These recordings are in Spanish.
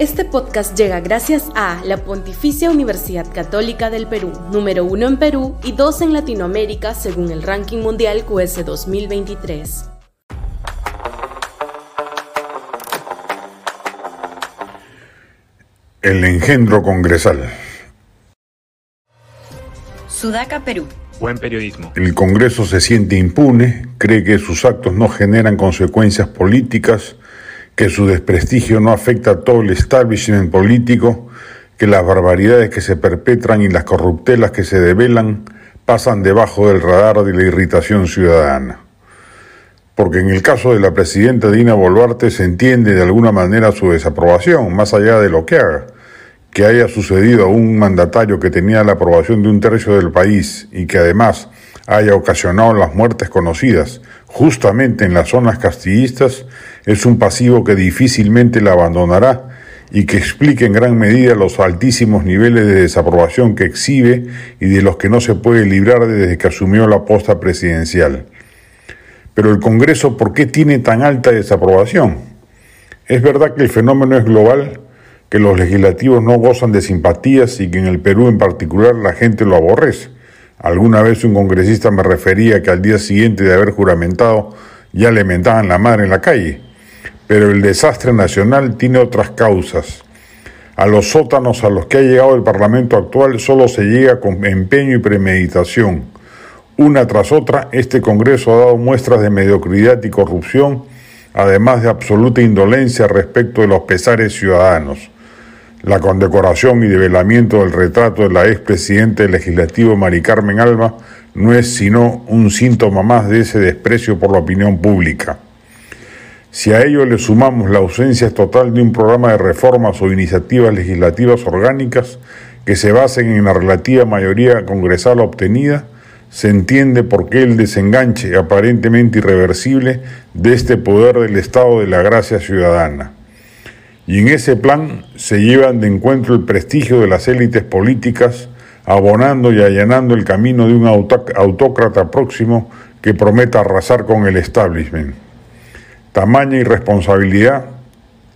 Este podcast llega gracias a la Pontificia Universidad Católica del Perú, número uno en Perú y dos en Latinoamérica según el ranking mundial QS 2023. El engendro congresal. Sudaca, Perú. Buen periodismo. El Congreso se siente impune, cree que sus actos no generan consecuencias políticas, que su desprestigio no afecta a todo el establishment político, que las barbaridades que se perpetran y las corruptelas que se develan pasan debajo del radar de la irritación ciudadana. Porque en el caso de la presidenta Dina Boluarte se entiende de alguna manera su desaprobación, más allá de lo que haga, que haya sucedido a un mandatario que tenía la aprobación de un tercio del país y que además haya ocasionado las muertes conocidas justamente en las zonas castillistas es un pasivo que difícilmente la abandonará y que explica en gran medida los altísimos niveles de desaprobación que exhibe y de los que no se puede librar desde que asumió la posta presidencial. Pero el Congreso, ¿por qué tiene tan alta desaprobación? Es verdad que el fenómeno es global, que los legislativos no gozan de simpatías y que en el Perú en particular la gente lo aborrece. Alguna vez un congresista me refería que al día siguiente de haber juramentado ya le mentaban la madre en la calle. Pero el desastre nacional tiene otras causas. A los sótanos a los que ha llegado el Parlamento actual solo se llega con empeño y premeditación. Una tras otra, este Congreso ha dado muestras de mediocridad y corrupción, además de absoluta indolencia respecto de los pesares ciudadanos. La condecoración y develamiento del retrato de la expresidenta del legislativo Mari Carmen Alba no es sino un síntoma más de ese desprecio por la opinión pública. Si a ello le sumamos la ausencia total de un programa de reformas o iniciativas legislativas orgánicas que se basen en la relativa mayoría congresal obtenida, se entiende por qué el desenganche aparentemente irreversible de este poder del Estado de la gracia ciudadana. Y en ese plan se llevan de encuentro el prestigio de las élites políticas, abonando y allanando el camino de un autócrata próximo que prometa arrasar con el establishment. Tamaña irresponsabilidad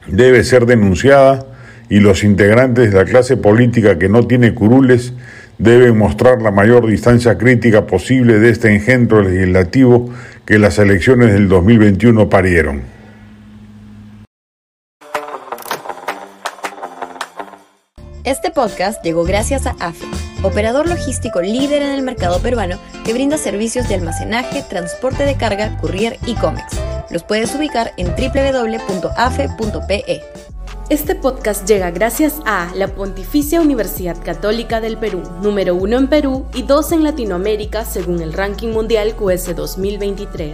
debe ser denunciada y los integrantes de la clase política que no tiene curules deben mostrar la mayor distancia crítica posible de este engendro legislativo que las elecciones del 2021 parieron. Este podcast llegó gracias a AFE, operador logístico líder en el mercado peruano que brinda servicios de almacenaje, transporte de carga, courier y cómics. Los puedes ubicar en www.afe.pe. Este podcast llega gracias a la Pontificia Universidad Católica del Perú, número uno en Perú y dos en Latinoamérica según el ranking mundial QS 2023.